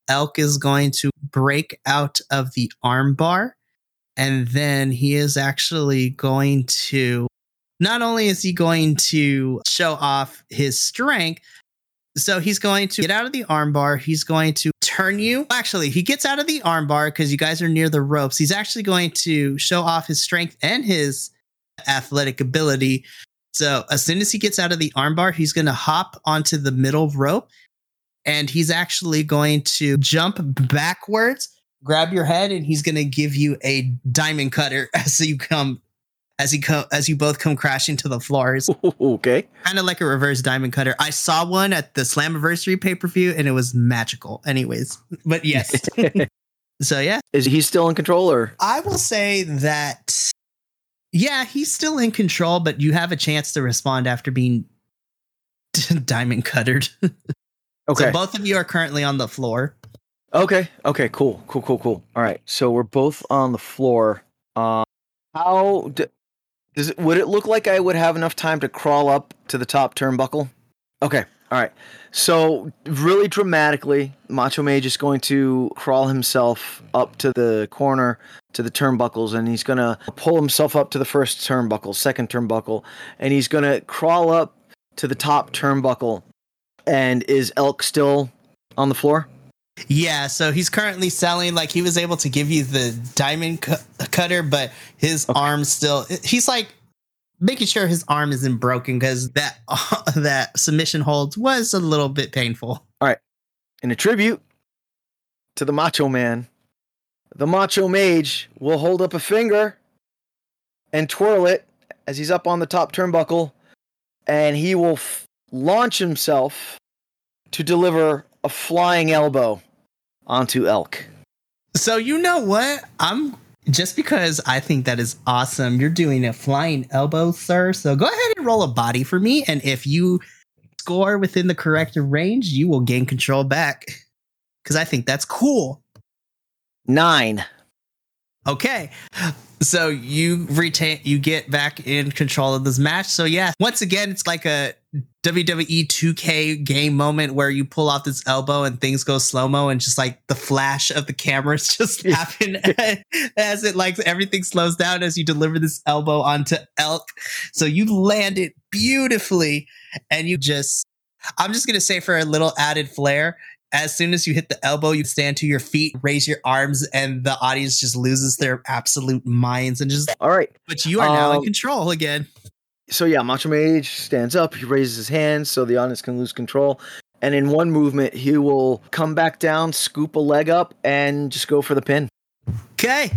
Elk is going to break out of the armbar. And then he is actually going to, not only is he going to show off his strength, so he's going to get out of the armbar. He's going to turn you. Actually, he gets out of the armbar because you guys are near the ropes. He's actually going to show off his strength and his athletic ability. So as soon as he gets out of the armbar, he's going to hop onto the middle rope and he's actually going to jump backwards, grab your head, and he's going to give you a diamond cutter as you come. As he come, as you both come crashing to the floors. okay. kind of like a reverse diamond cutter. I saw one at the Slammiversary pay per view, and it was magical. Anyways, but yes, so yeah, Is he still in control or I will say that, yeah, he's still in control, but you have a chance to respond after being diamond cuttered. Okay. So both of you are currently on the floor. Okay. Okay. Cool. Cool. Cool. Cool. All right. So we're both on the floor. Um, how d- does it? Would it look like I would have enough time to crawl up to the top turnbuckle? Okay. All right. So really dramatically, Macho Mage is going to crawl himself up to the corner to the turnbuckles, and he's gonna pull himself up to the first turnbuckle, second turnbuckle, and he's gonna crawl up to the top turnbuckle. And is Elk still on the floor? Yeah, so he's currently selling. Like he was able to give you the diamond cu- cutter, but his arm still. He's like making sure his arm isn't broken because that that submission holds was a little bit painful. All right, in a tribute to the Macho Man, the Macho Mage will hold up a finger and twirl it as he's up on the top turnbuckle, and he will f- launch himself to deliver a flying elbow onto Elk. So you know what? I'm just because I think that is awesome. You're doing a flying elbow, sir. So go ahead and roll a body for me, and if you score within the correct range, you will gain control back. Because I think that's cool. Nine. Okay. So you retain you get back in control of this match. So yeah, once again, it's like a WWE 2K game moment where you pull off this elbow and things go slow-mo and just like the flash of the cameras just happen as it like everything slows down as you deliver this elbow onto Elk. So you land it beautifully and you just I'm just gonna say for a little added flair, as soon as you hit the elbow, you stand to your feet, raise your arms, and the audience just loses their absolute minds and just. All right. But you are now in Um, control again. So yeah, Macho Mage stands up. He raises his hands so the audience can lose control. And in one movement, he will come back down, scoop a leg up, and just go for the pin. Okay,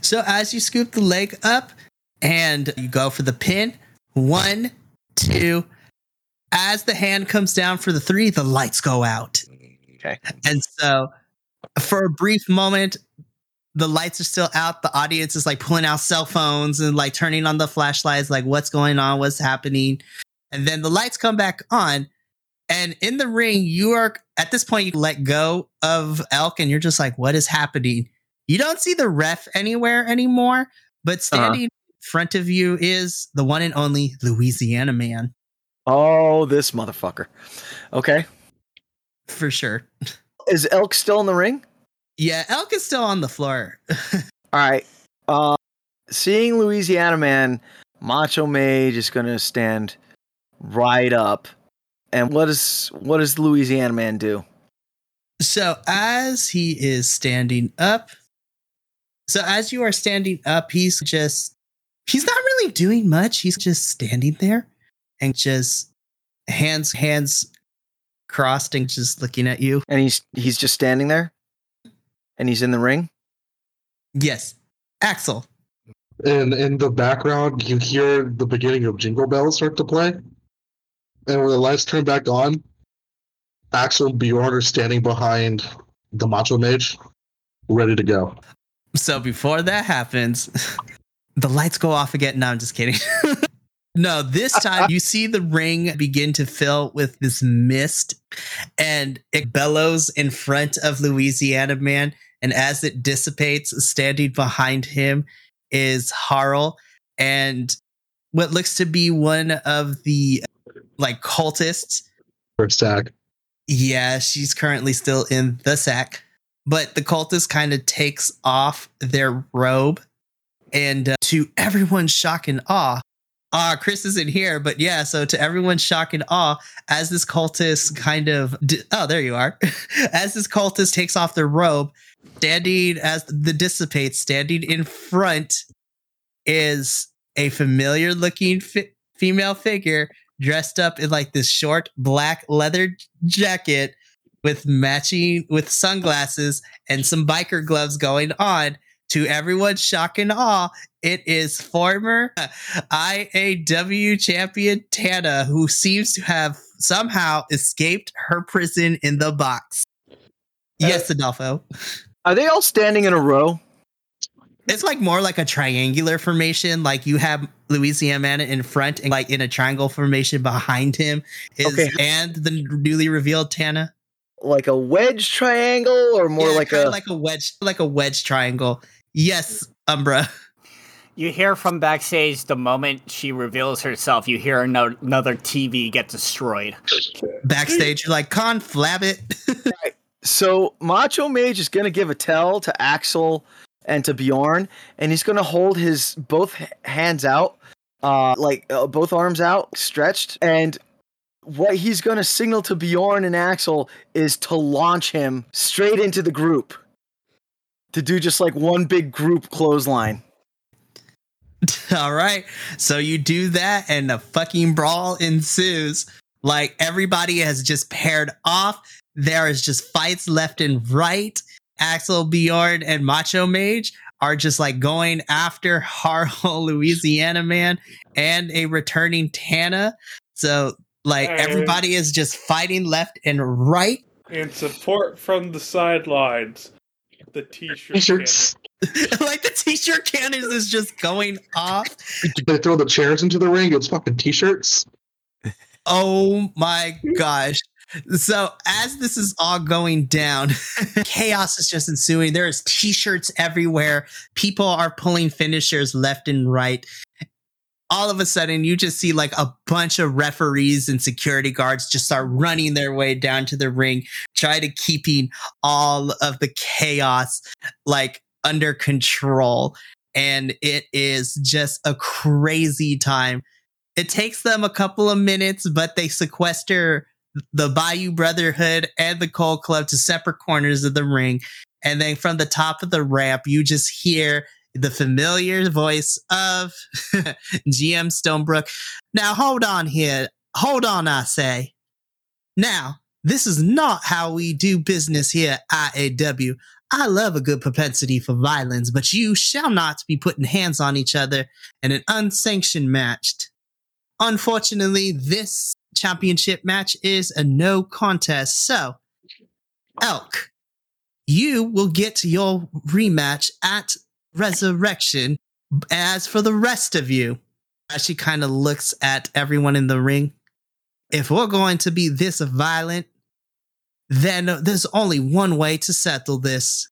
so as you scoop the leg up and you go for the pin, one, two. As the hand comes down for the three, the lights go out. Okay. And so, for a brief moment, the lights are still out. The audience is like pulling out cell phones and like turning on the flashlights, like, what's going on? What's happening? And then the lights come back on. And in the ring, you are at this point, you let go of Elk and you're just like, what is happening? You don't see the ref anywhere anymore, but uh-huh. standing in front of you is the one and only Louisiana man Oh, this motherfucker. Okay. for sure. Is Elk still in the ring? Yeah, Elk is still on the floor. All right. Uh, seeing Louisiana Man, Macho Mage is going to stand right up. And what does what does Louisiana man do? So as he is standing up, so as you are standing up, he's just he's not really doing much. He's just standing there and just hands hands crossed and just looking at you. And he's he's just standing there, and he's in the ring. Yes. Axel. And in the background, you hear the beginning of Jingle Bells start to play. And when the lights turn back on, Axel and Bjorn are standing behind the Macho Mage, ready to go. So before that happens, the lights go off again. No, I'm just kidding. no, this time you see the ring begin to fill with this mist and it bellows in front of Louisiana Man. And as it dissipates, standing behind him is Harl and what looks to be one of the like cultists. First tag. Yeah, she's currently still in the sack, but the cultist kind of takes off their robe, and uh, to everyone's shock and awe, ah, Chris isn't here, but yeah, so to everyone's shock and awe, as this cultist kind of, di- oh, there you are, as this cultist takes off their robe, standing as the dissipates, standing in front is a familiar looking fi- female figure dressed up in like this short black leather jacket with matching with sunglasses and some biker gloves going on. To everyone's shock and awe it is former IAW champion Tana who seems to have somehow escaped her prison in the box. Yes Adolfo Are they all standing in a row? it's like more like a triangular formation. Like you have Louisiana Man in front and like in a triangle formation behind him is Okay. and the newly revealed Tana. Like a wedge triangle, or more Yeah, like a like a wedge like a wedge triangle. Yes, Umbra. You hear from backstage the moment she reveals herself, you hear ano- another TV get destroyed. Backstage, you're like, con flab it. So Macho Mage is going to give a tell to Axel and to Bjorn, and he's going to hold his both hands out, uh, like uh, both arms out, stretched, and what he's going to signal to Bjorn and Axel is to launch him straight into the group. To do just like one big group clothesline. All right. So you do that and a fucking brawl ensues. Like everybody has just paired off. There is just fights left and right. Axel Bjorn and Macho Mage are just like going after Harlow Louisiana Man and a returning Tana. So like Hey. everybody is just fighting left and right. And support from the sidelines. The t-shirt. T-shirts. like the t-shirt cannons is just going off. They throw the chairs into the ring. It's fucking t-shirts. Oh my gosh. So as this is all going down, chaos is just ensuing. There's t-shirts everywhere. People are pulling finishers left and right. All of a sudden, you just see like a bunch of referees and security guards just start running their way down to the ring, try to keeping all of the chaos like under control. And it is just a crazy time it takes them a couple of minutes, but they sequester the Bayou Brotherhood and the Coal Club to separate corners of the ring. And then from the top of the ramp, you just hear the familiar voice of GM Stonebrook. Now, hold on here. Hold on, I say. Now, this is not how we do business here at IAW. I love a good propensity for violence, but you shall not be putting hands on each other in an unsanctioned match. Unfortunately, this championship match is a no contest. So, Elk, you will get your rematch at Resurrection. As for the rest of you, as she kind of looks at everyone in the ring, if we're going to be this violent, then there's only one way to settle this.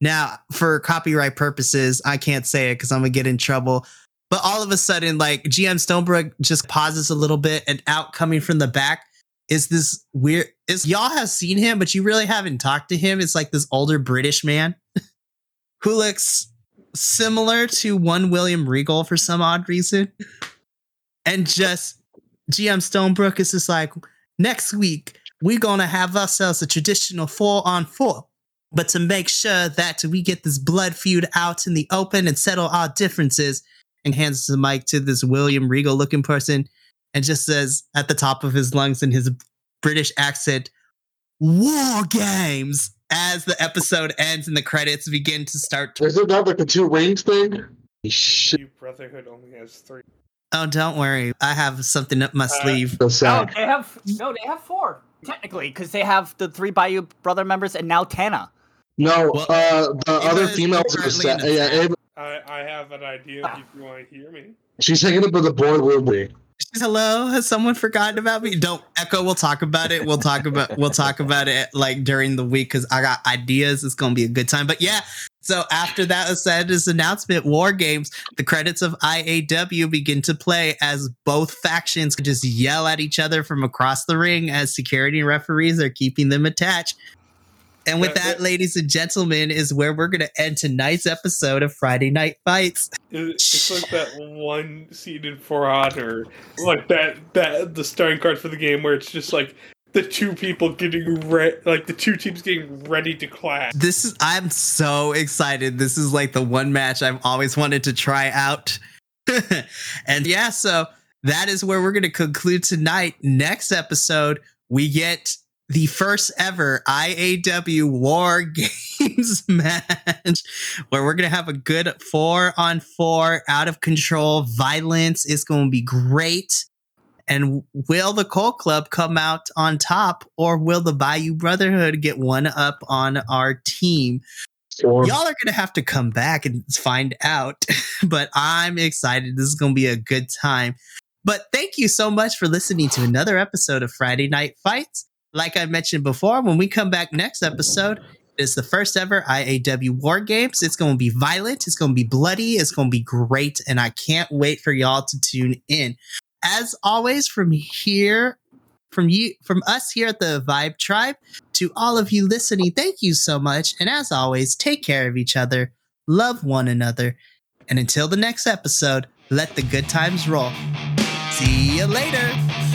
Now, for copyright purposes, I can't say it because I'm gonna get in trouble. But all of a sudden, like GM Stonebrook just pauses a little bit, and out coming from the back is this weird. Is y'all have seen him, but you really haven't talked to him. It's like this older British man who looks similar to one William Regal for some odd reason, and just GM Stonebrook is just like, next week, we're to have ourselves a traditional four on four. But to make sure that we get this blood feud out in the open and settle our differences, and hands the mic to this William Regal looking person and just says at the top of his lungs in his British accent, War Games, as the episode ends and the credits begin to start. To- Is it not like a two rings thing? Shit. Brotherhood only has three. Oh, don't worry. I have something up my Uh, sleeve. So No, they have no, they have four technically because they have the three Bayou brother members and now Tana. No, Well, uh, the Ava other females are currently sad. Yeah, Ava, I, I have an idea if you want to hear me. she's hanging up with the board with me. She's, Hello, has someone forgotten about me? Don't echo. We'll talk about it. We'll talk about we'll talk about it like during the week because I got ideas. It's gonna be a good time. But yeah, so after that was said, this announcement, War Games, the credits of IAW begin to play as both factions just yell at each other from across the ring as security and referees are keeping them attached. And with that, ladies and gentlemen, is where we're gonna end tonight's episode of Friday Night Fights. It's like that one scene in For Honor, like that that the starting card for the game where it's just like the two people getting re- like the two teams getting ready to clash. this is i'm so excited this is like the one match i've always wanted to try out and yeah so that is where we're going to conclude tonight next episode we get the first ever IAW War Games match where we're going to have a good four on four out of control violence. It's going to be great. And will the Coal Club come out on top or will the Bayou Brotherhood get one up on our team? Or Y'all are going to have to come back and find out. but I'm excited. This is going to be a good time. But thank you so much for listening to another episode of Friday Night Fights. Like I mentioned before, when we come back next episode, it's the first ever IAW War Games. It's going to be violent, it's going to be bloody, it's going to be great, and I can't wait for y'all to tune in. As always, from here, from you, from us here at the Vibe Tribe, to all of you listening, thank you so much. And as always, take care of each other, love one another, and until the next episode, let the good times roll. See you later.